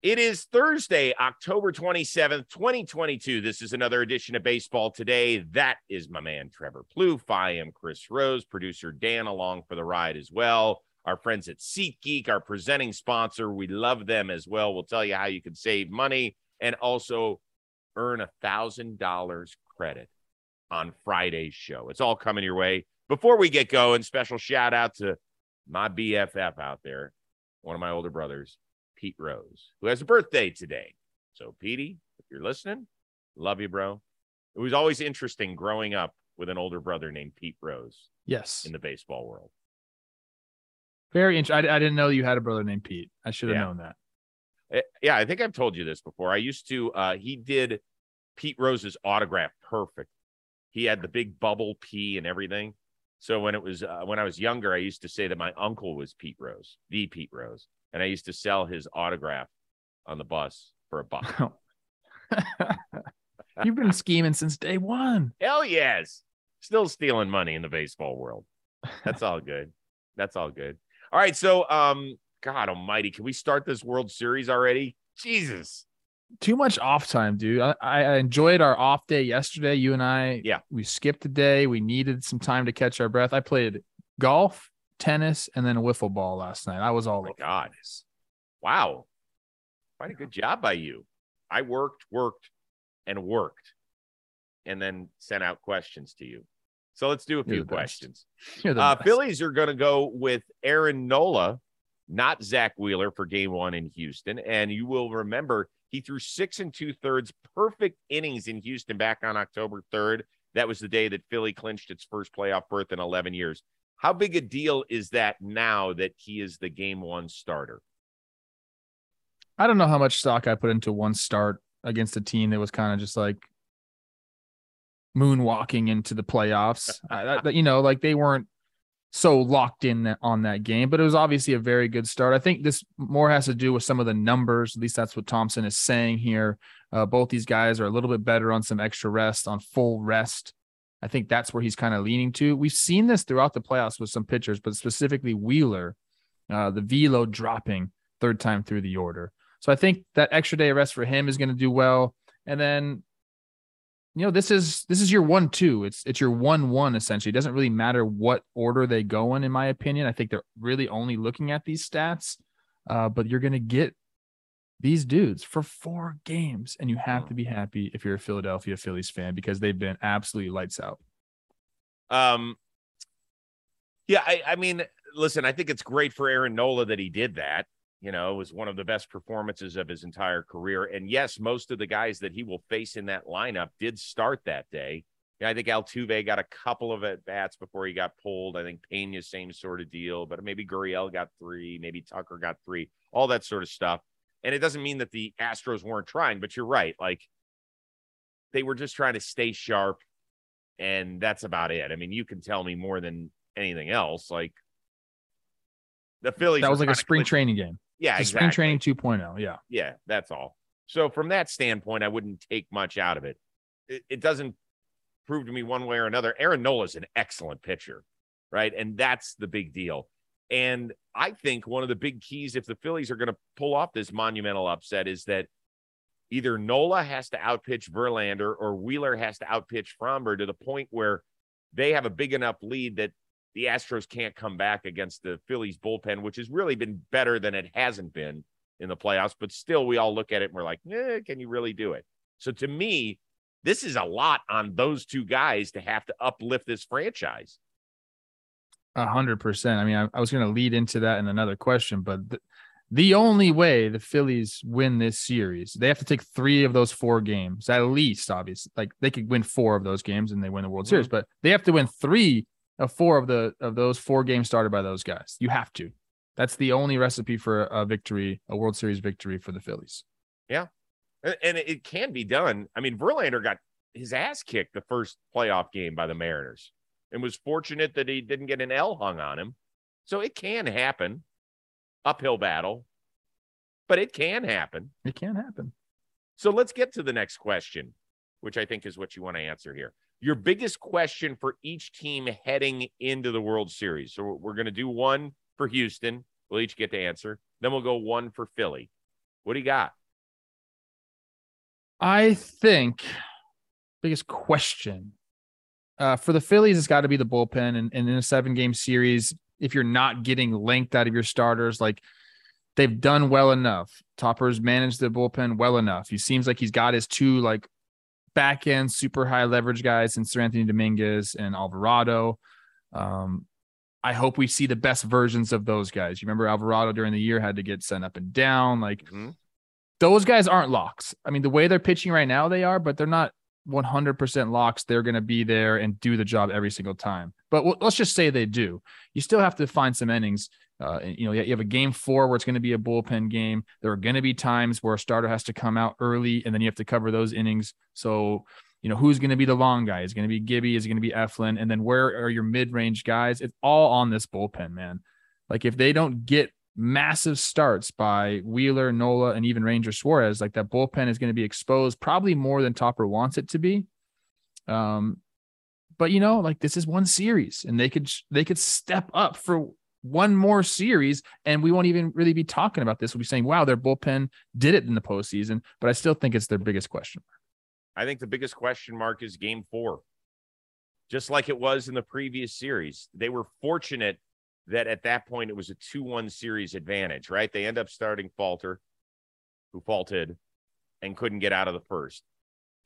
It is Thursday, October 27th, 2022. This is another edition of Baseball Today. That is my man, Trevor Plouffe. I am Chris Rose, producer Dan along for the ride as well. Our friends at SeatGeek, our presenting sponsor, we love them as well. We'll tell you how you can save money and also earn a $1,000 credit on Friday's show. It's all coming your way. Before we get going, special shout out to my BFF out there, one of my older brothers, Pete Rose, who has a birthday today. So, Petey, if you're listening, love you, bro. It was always interesting growing up with an older brother named Pete Rose Yes. in the baseball world. Very interesting. I, I didn't know you had a brother named Pete. I should have Yeah. known that. Eh, Yeah, I think I've told you this before. I used to, uh, he did Pete Rose's autograph perfect. He had the big bubble P and everything. So when it was uh, when I was younger, I used to say that my uncle was Pete Rose, the Pete Rose, and I used to sell his autograph on the bus for a buck. You've been scheming since day one. Hell yes. Still stealing money in the baseball world. That's all good. That's all good. All right. So, um, God almighty, can we start this World Series already? Jesus. Too much off time, dude. I, I enjoyed our off day yesterday. You and I, Yeah. we skipped a day. We needed some time to catch our breath. I played golf, tennis, and then a wiffle ball last night. I was all Oh my God. this. Wow. Quite a good job by you. I worked, worked, and worked, and then sent out questions to you. So let's do a few questions. Uh. Phillies are going to go with Aaron Nola, not Zack Wheeler for game one in Houston. And you will remember he threw six and two thirds perfect innings in Houston back on October 3rd. That was the day that Philly clinched its first playoff berth in 11 years. How big a deal is that now that he is the game one starter? I don't know how much stock I put into one start against a team that was kind of just like moonwalking into the playoffs. I, that, you know, like they weren't so locked in on that game, but it was obviously a very good start. I think this more has to do with some of the numbers. At least that's what Thomson is saying here. Uh, both these guys are a little bit better on some extra rest, on full rest. I think that's where he's kind of leaning to. We've seen this throughout the playoffs with some pitchers, but specifically Wheeler, uh, the velo dropping third time through the order. So I think that extra day of rest for him is going to do well. And then, you know, this is this is your one two. It's it's your one one essentially. It doesn't really matter what order they go in, in my opinion. I think they're really only looking at these stats. Uh, but you're going to get these dudes for four games, and you have to be happy if you're a Philadelphia Phillies fan because they've been absolutely lights out. Um, yeah, I, I mean, listen, I think it's great for Aaron Nola that he did that. You know, it was one of the best performances of his entire career. And yes, most of the guys that he will face in that lineup did start that day. Yeah, I think Altuve got a couple of at bats before he got pulled. I think Pena, same sort of deal, but maybe Gurriel got three, maybe Tucker got three, all that sort of stuff. And it doesn't mean that the Astros weren't trying, but you're right. Like they were just trying to stay sharp, and that's about it. I mean, you can tell me more than anything else. Like the Phillies, That was like a spring clinch- training game. Yeah, a spring training 2.0. Yeah. Yeah, that's all. So from that standpoint, I wouldn't take much out of it. It, it doesn't prove to me one way or another. Aaron Nola is an excellent pitcher, right? And that's the big deal. And I think one of the big keys, if the Phillies are going to pull off this monumental upset, is that either Nola has to outpitch Verlander or Wheeler has to outpitch Framber to the point where they have a big enough lead that the Astros can't come back against the Phillies bullpen, which has really been better than it hasn't been in the playoffs. But still, we all look at it and we're like, eh, can you really do it? So to me, this is a lot on those two guys to have to uplift this franchise. A hundred percent. I mean, I, I was going to lead into that in another question, but the, the only way the Phillies win this series, they have to take three of those four games at least. Obviously, like they could win four of those games and they win the World mm-hmm. Series, but they have to win three of four of the of those four games started by those guys. You have to. That's the only recipe for a victory, a World Series victory for the Phillies. Yeah. And and it can be done. I mean, Verlander got his ass kicked the first playoff game by the Mariners and was fortunate that he didn't get an L hung on him. So it can happen. Uphill battle, but it can happen. It can happen. So let's get to the next question, which I think is what you want to answer here. Your biggest question for each team heading into the World Series. So we're going to do one for Houston. We'll each get to answer. Then we'll go one for Philly. What do you got? I think biggest question uh, for the Phillies, it's got to be the bullpen. And, and in a seven game series, if you're not getting length out of your starters, like they've done well enough. Topper's managed the bullpen well enough. He seems like he's got his two like back end super high leverage guys in Seranthony Dominguez and Alvarado. Um, I hope we see the best versions of those guys. You remember Alvarado during the year had to get sent up and down. Like mm-hmm. those guys aren't locks. I mean, the way they're pitching right now, they are, but they're not 100% locks they're going to be there and do the job every single time. But let's just say they do. You still have to find some innings. Uh, you know, you have a game four where it's going to be a bullpen game. There are going to be times where a starter has to come out early and then you have to cover those innings. So, you know, who's going to be the long guy? Is going to be Gibby? Is it going to be Eflin? And then where are your mid range guys? It's all on this bullpen, man. Like if they don't get massive starts by Wheeler, Nola, and even Ranger Suarez, like that bullpen is going to be exposed probably more than Topper wants it to be. Um, but you know, like this is one series, and they could they could step up for one more series, and we won't even really be talking about this. We'll be saying, "Wow, their bullpen did it in the postseason." But I still think it's their biggest question mark. I think the biggest question mark is Game Four, just like it was in the previous series. They were fortunate that at that point it was a 2 1 series advantage, right? They end up starting Falter, who faulted and couldn't get out of the first.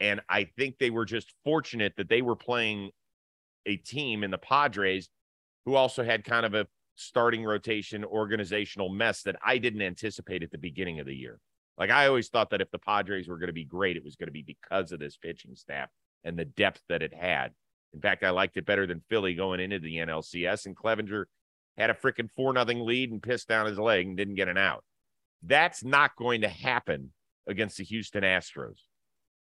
And I think they were just fortunate that they were playing a team in the Padres who also had kind of a starting rotation organizational mess that I didn't anticipate at the beginning of the year. Like I always thought that if the Padres were going to be great, it was going to be because of this pitching staff and the depth that it had. In fact, I liked it better than Philly going into the NLCS, and Clevinger had a freaking four nothing lead and pissed down his leg and didn't get an out. That's not going to happen against the Houston Astros,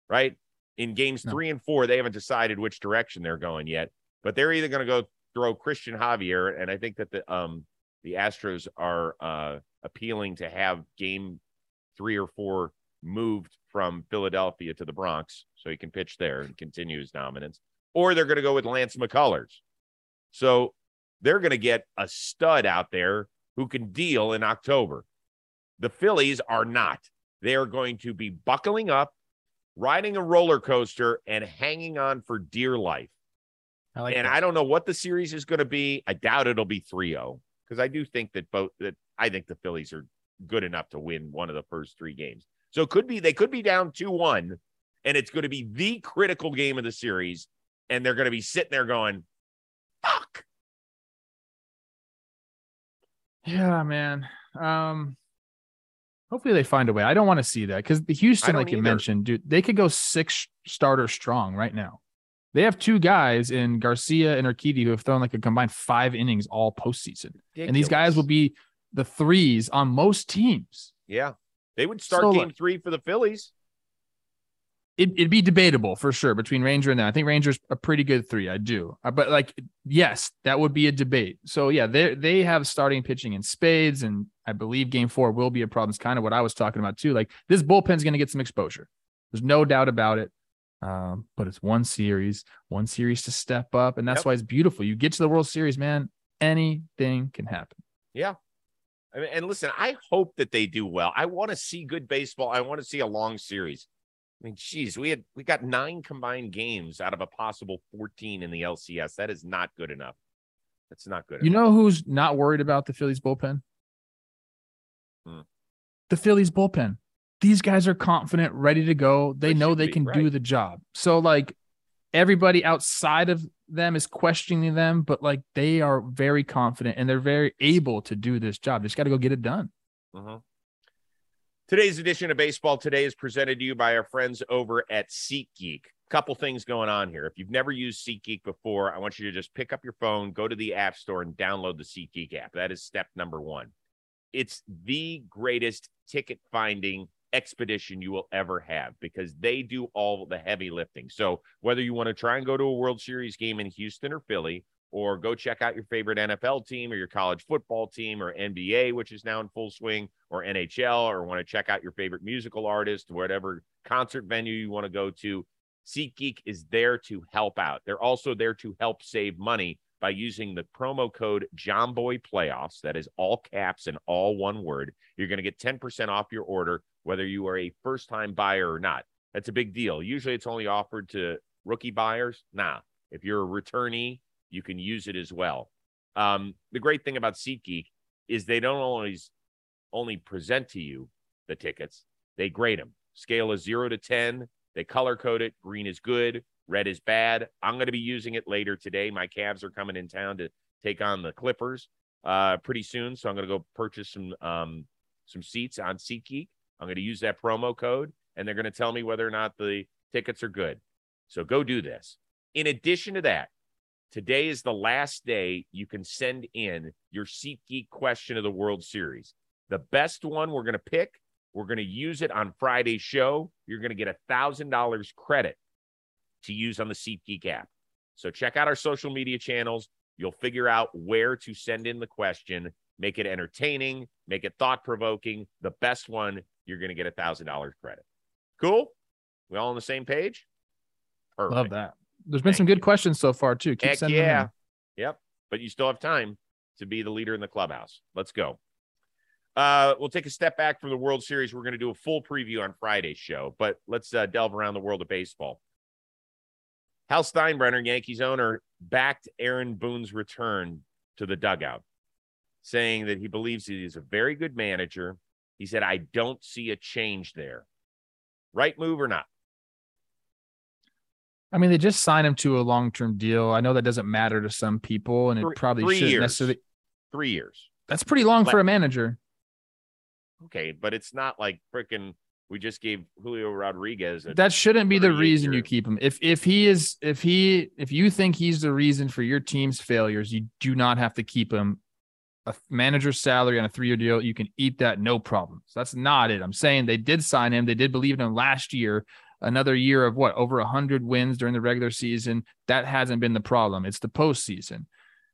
right? In games no. three and four, they haven't decided which direction they're going yet, but they're either going to go throw Christian Javier, and I think that the um the Astros are uh appealing to have game three or four moved from Philadelphia to the Bronx so he can pitch there and continue his dominance, or they're going to go with Lance McCullers. So they're going to get a stud out there who can deal in October. The Phillies are not. They are going to be buckling up, riding a roller coaster, and hanging on for dear life. I like and that. I don't know what the series is going to be. I doubt it'll be 3 0 because I do think that both that I think the Phillies are good enough to win one of the first three games. So it could be they could be down 2 1, and it's going to be the critical game of the series. And they're going to be sitting there going, yeah, man. Um, hopefully they find a way. I don't want to see that because the Houston, like you either. mentioned, dude, they could go six starters strong right now. They have two guys in Garcia and Urquidy who have thrown like a combined five innings all postseason, Ridiculous. and these guys will be the threes on most teams. Yeah, they would start so, game three for the Phillies it, would be debatable for sure between Ranger and them. I think Ranger's a pretty good three. I do, uh, but like, yes, that would be a debate. So yeah, they they have starting pitching in spades, and I believe Game Four will be a problem. It's kind of what I was talking about too. Like this bullpen's going to get some exposure. There's no doubt about it. Um, but it's one series, one series to step up, and that's yep. why it's beautiful. You get to the World Series, man. Anything can happen. Yeah, I mean, and listen, I hope that they do well. I want to see good baseball. I want to see a long series. I mean, geez, we had we got nine combined games out of a possible 14 in the LCS. That is not good enough. That's not good. You enough. know who's not worried about the Phillies bullpen? Hmm. The Phillies bullpen. These guys are confident, ready to go. They, know they be, can right. do the job. So like everybody outside of them is questioning them, but like they are very confident and they're very able to do this job. They just got to go get it done. Uh-huh. Today's edition of Baseball Today is presented to you by our friends over at SeatGeek. Couple things going on here. If you've never used SeatGeek before, I want you to just pick up your phone, go to the App Store, and download the SeatGeek app. That is step number one. It's the greatest ticket finding expedition you will ever have because they do all the heavy lifting. So, whether you want to try and go to a World Series game in Houston or Philly, or go check out your favorite NFL team or your college football team or NBA, which is now in full swing, or NHL, or want to check out your favorite musical artist, whatever concert venue you want to go to. SeatGeek is there to help out. They're also there to help save money by using the promo code JOHNBOY Playoffs. That is all caps and all one word. You're going to get 10% off your order whether you are a first time buyer or not. That's a big deal. Usually it's only offered to rookie buyers. Nah, if you're a returnee, you can use it as well. Um, the great thing about SeatGeek is they don't always only present to you the tickets, they grade them. Scale is zero to 10. They color code it. Green is good, red is bad. I'm going to be using it later today. My Cavs are coming in town to take on the Clippers uh, pretty soon. So I'm going to go purchase some um, some seats on SeatGeek. I'm going to use that promo code, and they're going to tell me whether or not the tickets are good. So go do this. In addition to that, today is the last day you can send in your SeatGeek question of the World Series. The best one we're going to pick, we're going to use it on Friday's show. You're going to get a thousand dollars credit to use on the SeatGeek app. So check out our social media channels. You'll figure out where to send in the question, make it entertaining, make it thought provoking. The best one, you're going to get a thousand dollars credit. Cool. We all on the same page? Perfect. Love that. There's been Thank some good you. questions so far too. Keep Heck sending yeah. them. Yep. But you still have time to be the leader in the clubhouse. Let's go. Uh, we'll take a step back from the World Series. We're going to do a full preview on Friday's show, but let's uh, delve around the world of baseball. Hal Steinbrenner, Yankees owner, backed Aaron Boone's return to the dugout, saying that he believes he is a very good manager. He said, I don't see a change there. Right move or not? I mean, they just signed him to a long term deal. I know that doesn't matter to some people, and it three, probably three shouldn't years. necessarily. Three years. That's pretty long for a manager. Okay, but it's not like freaking. We just gave Julio Rodriguez. that shouldn't be the reason year. you keep him. If if he is if he if you think he's the reason for your team's failures, you do not have to keep him. A manager's salary on a three year deal, you can eat that no problem. So that's not it. I'm saying they did sign him. They did believe in him last year another year of what over 100 wins during the regular season. That hasn't been the problem. It's the postseason.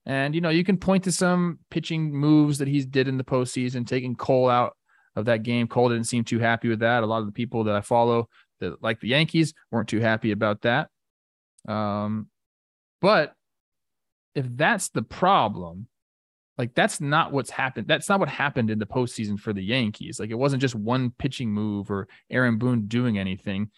And, you know, you can point to some pitching moves that he's did in the postseason, taking Cole out of that game. Cole didn't seem too happy with that. A lot of the people that I follow that like the Yankees weren't too happy about that. Um, but if that's the problem, like that's not what's happened. That's not what happened in the postseason for the Yankees. Like it wasn't just one pitching move or Aaron Boone doing anything.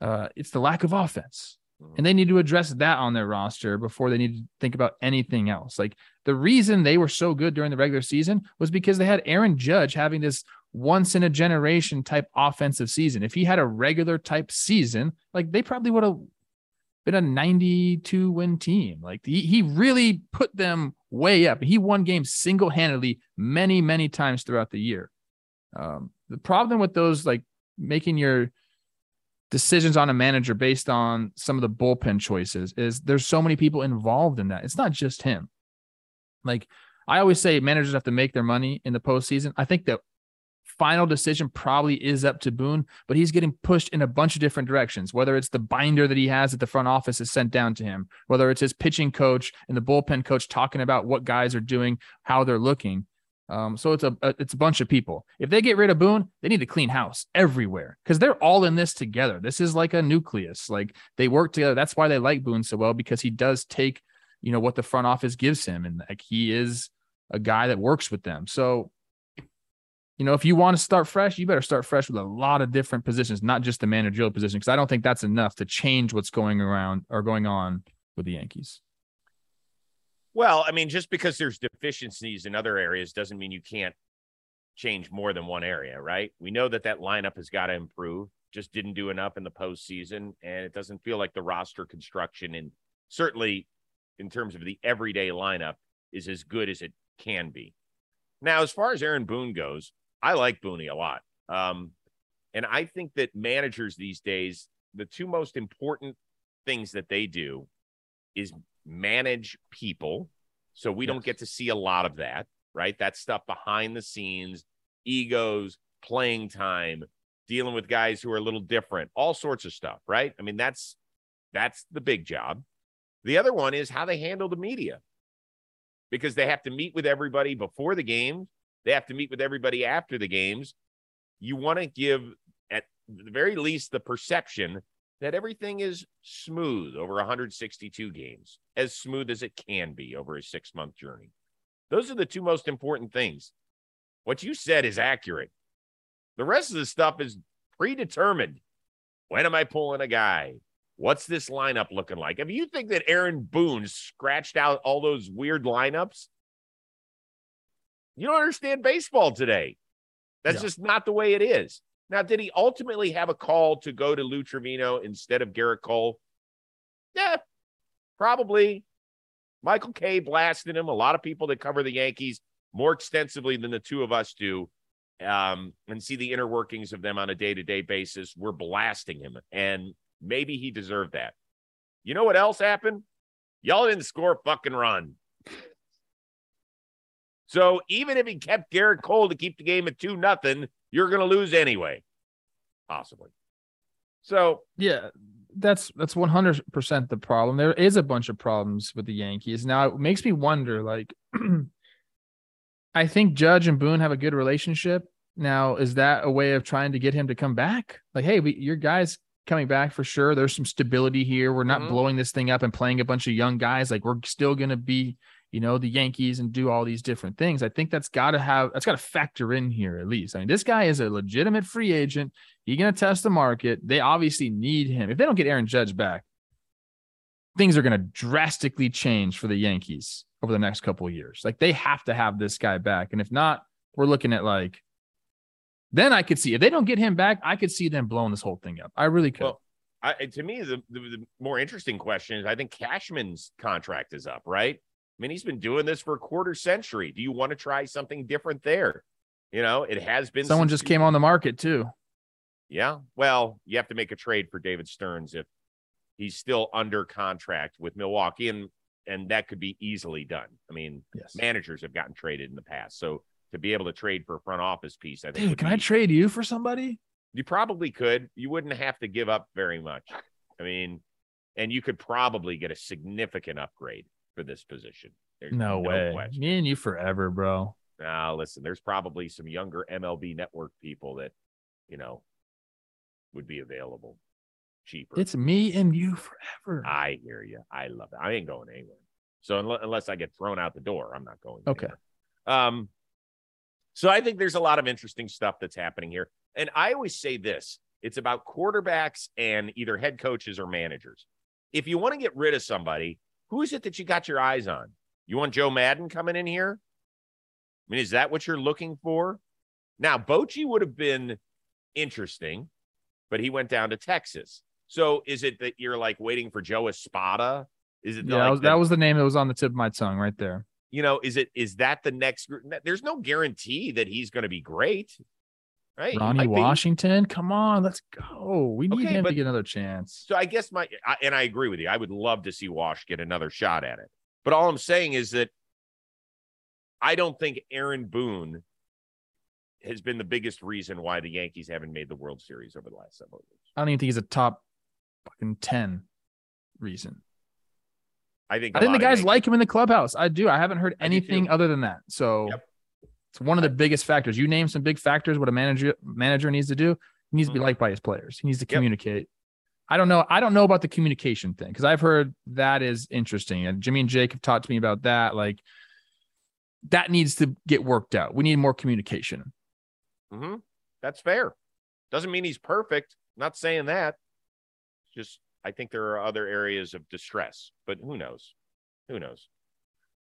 Uh, it's the lack of offense. And they need to address that on their roster before they need to think about anything else. Like the reason they were so good during the regular season was because they had Aaron Judge having this once in a generation type offensive season. If he had a regular type season, like they probably would have been a 92 win team. Like he, he really put them way up. He won games single handedly many, many times throughout the year. Um, the problem with those, like making your decisions on a manager based on some of the bullpen choices is there's so many people involved in that. It's not just him. Like I always say, managers have to make their money in the postseason. I think the final decision probably is up to Boone, but he's getting pushed in a bunch of different directions. Whether it's the binder that he has at the front office is sent down to him, whether it's his pitching coach and the bullpen coach talking about what guys are doing, how they're looking. Um, so it's a, a, it's a bunch of people. If they get rid of Boone, they need to clean house everywhere because they're all in this together. This is like a nucleus. Like they work together. That's why they like Boone so well because he does take, you know, what the front office gives him, and like he is a guy that works with them. So, you know, if you want to start fresh, you better start fresh with a lot of different positions, not just the managerial position, because I don't think that's enough to change what's going around or going on with the Yankees. Well, I mean, just because there's deficiencies in other areas doesn't mean you can't change more than one area, right? We know that that lineup has got to improve. Just didn't do enough in the postseason, and it doesn't feel like the roster construction, and certainly in terms of the everyday lineup, is as good as it can be. Now, as far as Aaron Boone goes, I like Booney a lot, um, and I think that managers these days, the two most important things that they do is manage people. So we yes. don't get to see a lot of that, right? That stuff behind the scenes, egos, playing time, dealing with guys who are a little different, all sorts of stuff, right? I mean, that's that's the big job. The other one is how they handle the media. Because they have to meet with everybody before the game, they have to meet with everybody after the games. You want to give at the very least the perception that everything is smooth over 162 games, as smooth as it can be over a six month journey. Those are the two most important things. What you said is accurate. The rest of the stuff is predetermined. When am I pulling a guy? What's this lineup looking like? If you think that Aaron Boone scratched out all those weird lineups, you don't understand baseball today. That's yeah. just not the way it is. Now, did he ultimately have a call to go to Lou Trivino instead of Gerrit Cole? Yeah, probably. Michael Kay blasted him. A lot of people that cover the Yankees more extensively than the two of us do um, and see the inner workings of them on a day to day basis. We're blasting him, and maybe he deserved that. You know what else happened? Y'all didn't score a fucking run. So even if he kept Gerrit Cole to keep the game at two nothing, you're going to lose anyway, possibly. So yeah, that's that's 100 percent the problem. There is a bunch of problems with the Yankees. Now it makes me wonder, like. I think Judge and Boone have a good relationship. Now, is that a way of trying to get him to come back? Like, hey, we, your guys coming back for sure. There's some stability here. We're not mm-hmm. blowing this thing up and playing a bunch of young guys. Like, we're still going to be, you know, the Yankees and do all these different things. I think that's got to have, that's got to factor in here at least. I mean, this guy is a legitimate free agent. He's going to test the market. They obviously need him. If they don't get Aaron Judge back, things are going to drastically change for the Yankees over the next couple of years. Like they have to have this guy back. And if not, we're looking at like, then I could see if they don't get him back, I could see them blowing this whole thing up. I really could. Well, I, to me, the, the, the more interesting question is I think Cashman's contract is up, right? I mean, he's been doing this for a quarter century. Do you want to try something different there? You know, it has been. Someone just came on the market too. Yeah. Well, you have to make a trade for David Stearns if he's still under contract with Milwaukee. And and that could be easily done. I mean, yes. managers have gotten traded in the past, so to be able to trade for a front office piece, I think. Dude, can be, I trade you for somebody? You probably could. You wouldn't have to give up very much. I mean, and you could probably get a significant upgrade for this position. There's no, no way. Question. Me and you forever, bro. Now, listen, there's probably some younger MLB network people that, you know, would be available cheaper. It's me and you forever. I hear you. I love it. I ain't going anywhere. So unless I get thrown out the door, I'm not going. Okay. Anywhere. Um. So I think there's a lot of interesting stuff that's happening here, and I always say this: it's about quarterbacks and either head coaches or managers. If you want to get rid of somebody, who is it that you got your eyes on? You want Joe Maddon coming in here? I mean, is that what you're looking for? Now, Bochy would have been interesting, but he went down to Texas. So is it that you're like waiting for Joe Espada? Is it yeah? Like that, was, the, that was the name that was on the tip of my tongue right there. You know, is it is that the next? Group? There's no guarantee that he's going to be great. Right, Ronnie Washington, be. come on, let's go. We need okay, him but, to get another chance. So I guess my and I agree with you. I would love to see Wash get another shot at it. But all I'm saying is that I don't think Aaron Boone has been the biggest reason why the Yankees haven't made the World Series over the last several years. I don't even think he's a top fucking 10 reason. I think I think the guys like him in the clubhouse. I do. I haven't heard anything other than that. So yep. It's one of the biggest factors. You name some big factors what a manager manager needs to do. He needs to be mm-hmm. liked by his players. He needs to communicate. Yep. I don't know. I don't know about the communication thing because I've heard that is interesting. And Jimmy and Jake have talked to me about that. Like that needs to get worked out. We need more communication. Mm-hmm. That's fair. Doesn't mean he's perfect. not saying that. Just I think there are other areas of distress, but who knows? Who knows?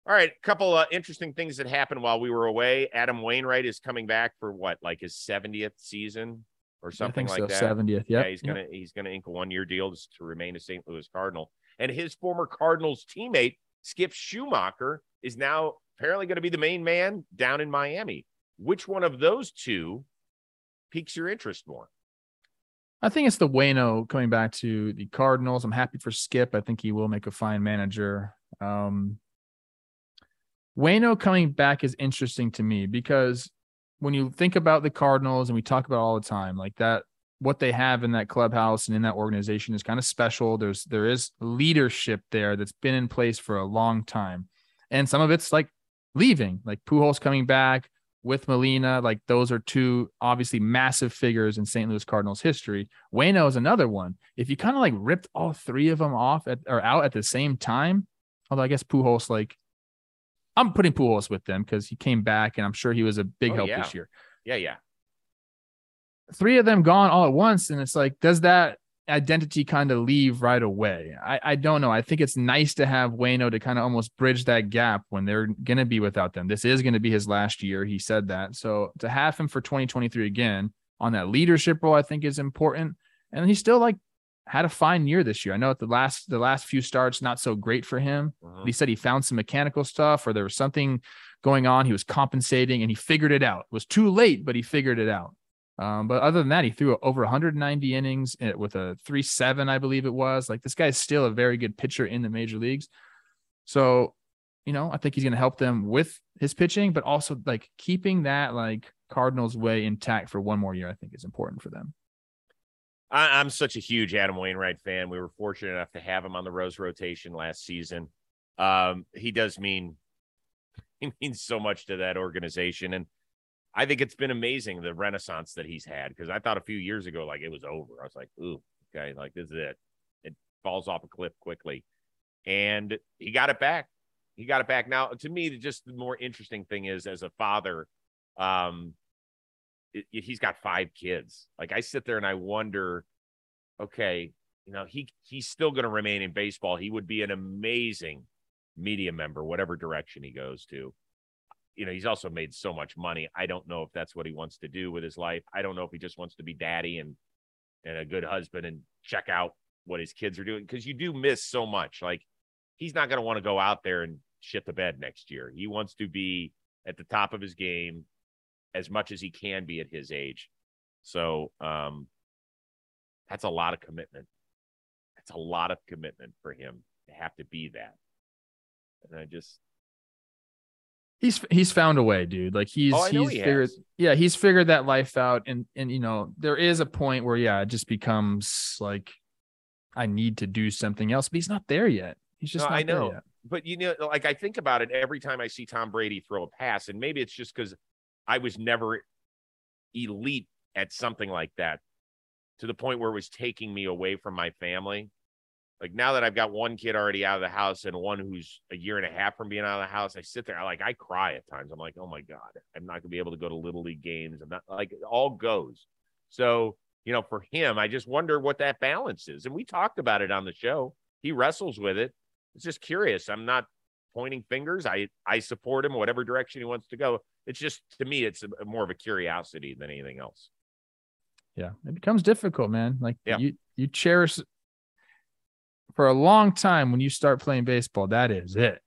All right, a couple of interesting things that happened while we were away. Adam Wainwright is coming back for what, like his 70th season or something like so, that. 70th, yep. yeah. He's gonna he's gonna ink a one year deal to remain a St. Louis Cardinal. And his former Cardinals teammate Skip Schumaker is now apparently going to be the main man down in Miami. Which one of those two piques your interest more? I think it's the Wayno coming back to the Cardinals. I'm happy for Skip. I think he will make a fine manager. Um, Wayno coming back is interesting to me because when you think about the Cardinals and we talk about all the time, like that, what they have in that clubhouse and in that organization is kind of special. There's there is leadership there that's been in place for a long time, and some of it's like leaving, like Pujols coming back, with Molina, like those are two obviously massive figures in St. Louis Cardinals history. Wayno is another one. If you kind of like ripped all three of them off at, or out at the same time, although I guess Pujols, like I'm putting Pujols with them because he came back and I'm sure he was a big oh, help yeah. this year. Yeah, yeah. three of them gone all at once. And it's like, does that identity kind of leave right away? I, I don't know. I think it's nice to have Wayno to kind of almost bridge that gap when they're going to be without them. This is going to be his last year. He said that. So to have him for 2023 again on that leadership role, I think is important. And he's still like had a fine year this year. I know at the last the last few starts not so great for him. Mhm. He said he found some mechanical stuff or there was something going on. He was compensating and he figured it out. It was too late, but he figured it out. Um, but other than that, he threw over 190 innings with a 3-7, I believe it was. Like this guy's still a very good pitcher in the major leagues. So, you know, I think he's going to help them with his pitching, but also like keeping that like Cardinals way intact for one more year, I think is important for them. I, I'm such a huge Adam Wainwright fan. We were fortunate enough to have him on the Rose rotation last season. Um, he does mean he means so much to that organization, and I think it's been amazing the renaissance that he's had. Because I thought a few years ago, like it was over. I was like, "Ooh, okay, like this is it." It falls off a cliff quickly, and he got it back. He got it back. Now, to me, the- just the more interesting thing is, as a father, um, it, he's got five kids. Like I sit there and I wonder, okay, you know, he he's still going to remain in baseball. He would be an amazing media member, whatever direction he goes to. You know, he's also made so much money. I don't know if that's what he wants to do with his life. I don't know if he just wants to be daddy and and a good husband and check out what his kids are doing because you do miss so much. Like he's not going to want to go out there and shit the bed next year. He wants to be at the top of his game as much as he can be at his age. So um that's a lot of commitment. That's a lot of commitment for him to have to be that. And I just He's he's found a way, dude. Like he's oh, he's he figured has. yeah, he's figured that life out and and you know, there is a point where yeah, it just becomes like I need to do something else, but he's not there yet. He's just No, not I there know. yet. but you know, like I think about it every time I see Tom Brady throw a pass, and maybe it's just because I was never elite at something like that to the point where it was taking me away from my family. Like now that I've got one kid already out of the house and one who's a year and a half from being out of the house, I sit there, I like I cry at times. I'm like, oh my God, I'm not gonna be able to go to little league games. I'm not like it all goes. So, you know, for him, I just wonder what that balance is. And we talked about it on the show. He wrestles with it. It's just curious. I'm not pointing fingers. I I support him whatever direction he wants to go. It's just to me, it's a, more of a curiosity than anything else. Yeah, it becomes difficult, man. Like Yeah. you you cherish for a long time when you start playing baseball. That is it.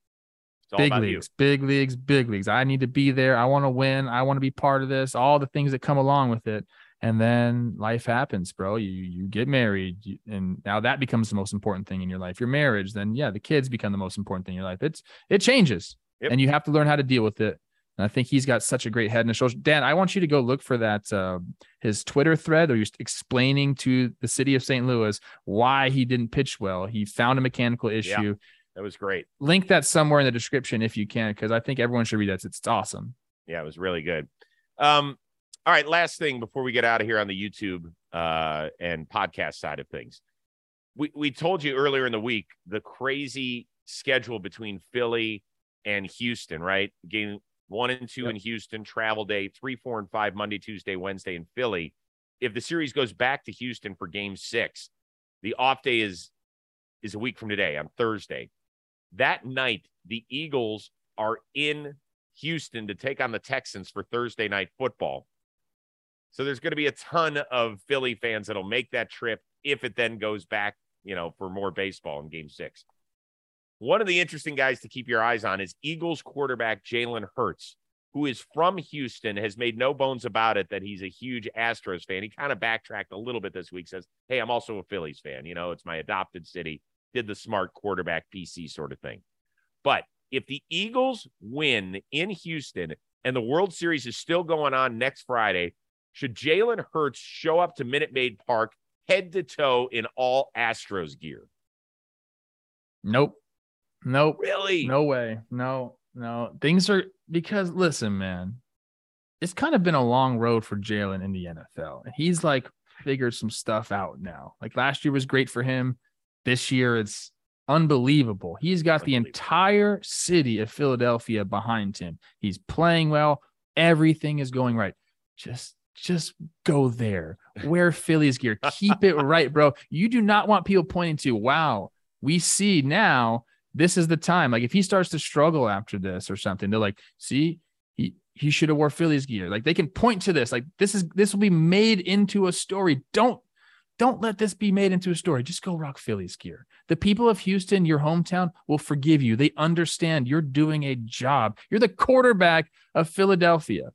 Big leagues, big leagues, big leagues. I need to be there. I want to win. I want to be part of this. All the things that come along with it. And then life happens, bro. You you get married, you, and now that becomes the most important thing in your life. Your marriage, then yeah, the kids become the most important thing in your life. It's it changes, Yep. and you have to learn how to deal with it. And I think he's got such a great head and a shoulders. Dan, I want you to go look for that uh, his Twitter thread, or just explaining to the city of St. Louis why he didn't pitch well. He found a mechanical issue. Yeah. That was great. Link that somewhere in the description if you can, because I think everyone should read that. It's, it's awesome. Yeah, it was really good. Um, all right, last thing before we get out of here on the YouTube uh, and podcast side of things. We we told you earlier in the week the crazy schedule between Philly and Houston, right? Game one and two Yep. in Houston, travel day, three, four, and five, Monday, Tuesday, Wednesday in Philly. If the series goes back to Houston for game six, the off day is is a week from today on Thursday. That night, the Eagles are in Houston to take on the Texans for Thursday night football. So there's going to be a ton of Philly fans that'll make that trip if it then goes back, you know, for more baseball in game six. One of the interesting guys to keep your eyes on is Eagles quarterback Jalen Hurts, who is from Houston, has made no bones about it that he's a huge Astros fan. He kind of backtracked a little bit this week, says, Hey, I'm also a Phillies fan. You know, it's my adopted city. Did the smart quarterback PC sort of thing. But if the Eagles win in Houston and the World Series is still going on next Friday, should Jalen Hurts show up to Minute Maid Park head to toe in all Astros gear? Nope. Nope. Really? No way. No, no. Things are because listen, man, it's kind of been a long road for Jalen in the NFL. And he's like figured some stuff out now. Like last year was great for him. This year it's unbelievable. He's got the entire city of Philadelphia behind him. He's playing well. Everything is going right. Just just go there. Wear Phillies gear. Keep it right, bro. You do not want people pointing to, wow, we see now this is the time. Like if he starts to struggle after this or something, they're like, see, he he should have wore Phillies gear. Like they can point to this. Like this is this will be made into a story. Don't don't let this be made into a story. Just go rock Phillies gear. The people of Houston, your hometown, will forgive you. They understand you're doing a job. You're the quarterback of Philadelphia.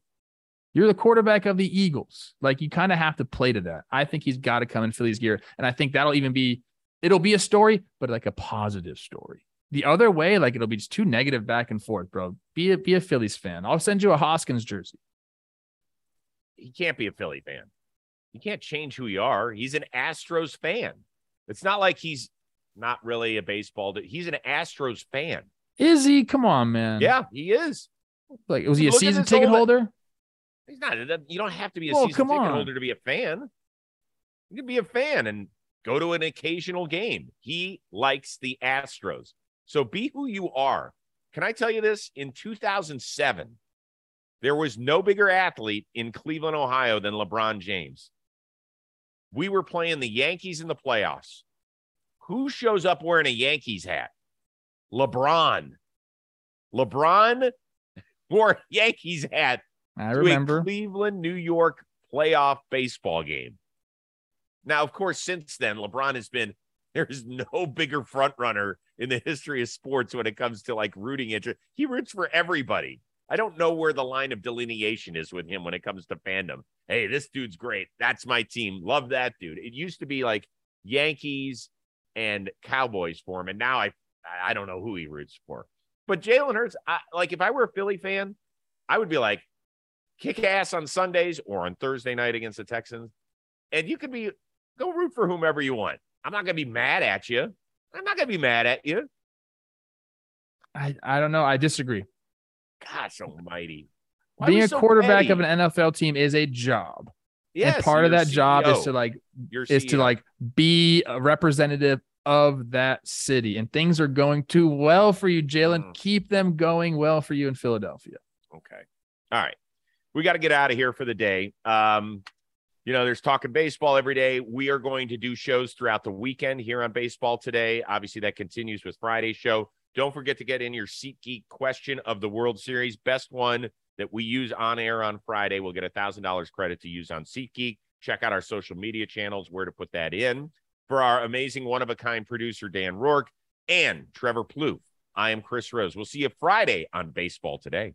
You're the quarterback of the Eagles. Like you kind of have to play to that. I think he's got to come in Phillies gear. And I think that'll even be, it'll be a story, but like a positive story. The other way, like it'll be just too negative back and forth, bro. Be a, be a Phillies fan. I'll send you a Hoskins jersey. He can't be a Philly fan. You can't change who you are. He's an Astros fan. It's not like he's not really a baseball. He's an Astros fan. Is he? Come on, man. Yeah, he is. Like, was he a season ticket holder? He's not. You don't have to be a oh, season ticket on. holder to be a fan. You can be a fan and go to an occasional game. He likes the Astros. So be who you are. Can I tell you this? In 2007, there was no bigger athlete in Cleveland, Ohio than LeBron James. We were playing the Yankees in the playoffs. Who shows up wearing a Yankees hat? LeBron. LeBron wore a Yankees hat I remember Cleveland, New York playoff baseball game. Now, of course, since then, LeBron has been there's no bigger front runner in the history of sports when it comes to like rooting interest. He roots for everybody. I don't know where the line of delineation is with him when it comes to fandom. Hey, this dude's great. That's my team. Love that dude. It used to be like Yankees and Cowboys for him, and now I I don't know who he roots for. But Jalen Hurts, I, like if I were a Philly fan, I would be like, kick ass on Sundays or on Thursday night against the Texans, and you could be go root for whomever you want. I'm not gonna be mad at you. I'm not gonna be mad at you. I I don't know. I disagree. Gosh almighty. Why Being a so quarterback petty? of an NFL team is a job. Yes, and part of that CEO. job is to like is to like be a representative of that city. And things are going too well for you, Jalen. Mm. Keep them going well for you in Philadelphia. Okay. All right. We got to get out of here for the day. Um, you know, there's talking baseball every day. We are going to do shows throughout the weekend here on Baseball Today. Obviously, that continues with Friday's show. Don't forget to get in your SeatGeek question of the World Series. Best one that we use on air on Friday we'll get a $1,000 credit to use on SeatGeek. Check out our social media channels where to put that in. For our amazing one of a kind producer, Dan Rourke, and Trevor Plouffe, I am Chris Rose. We'll see you Friday on Baseball Today.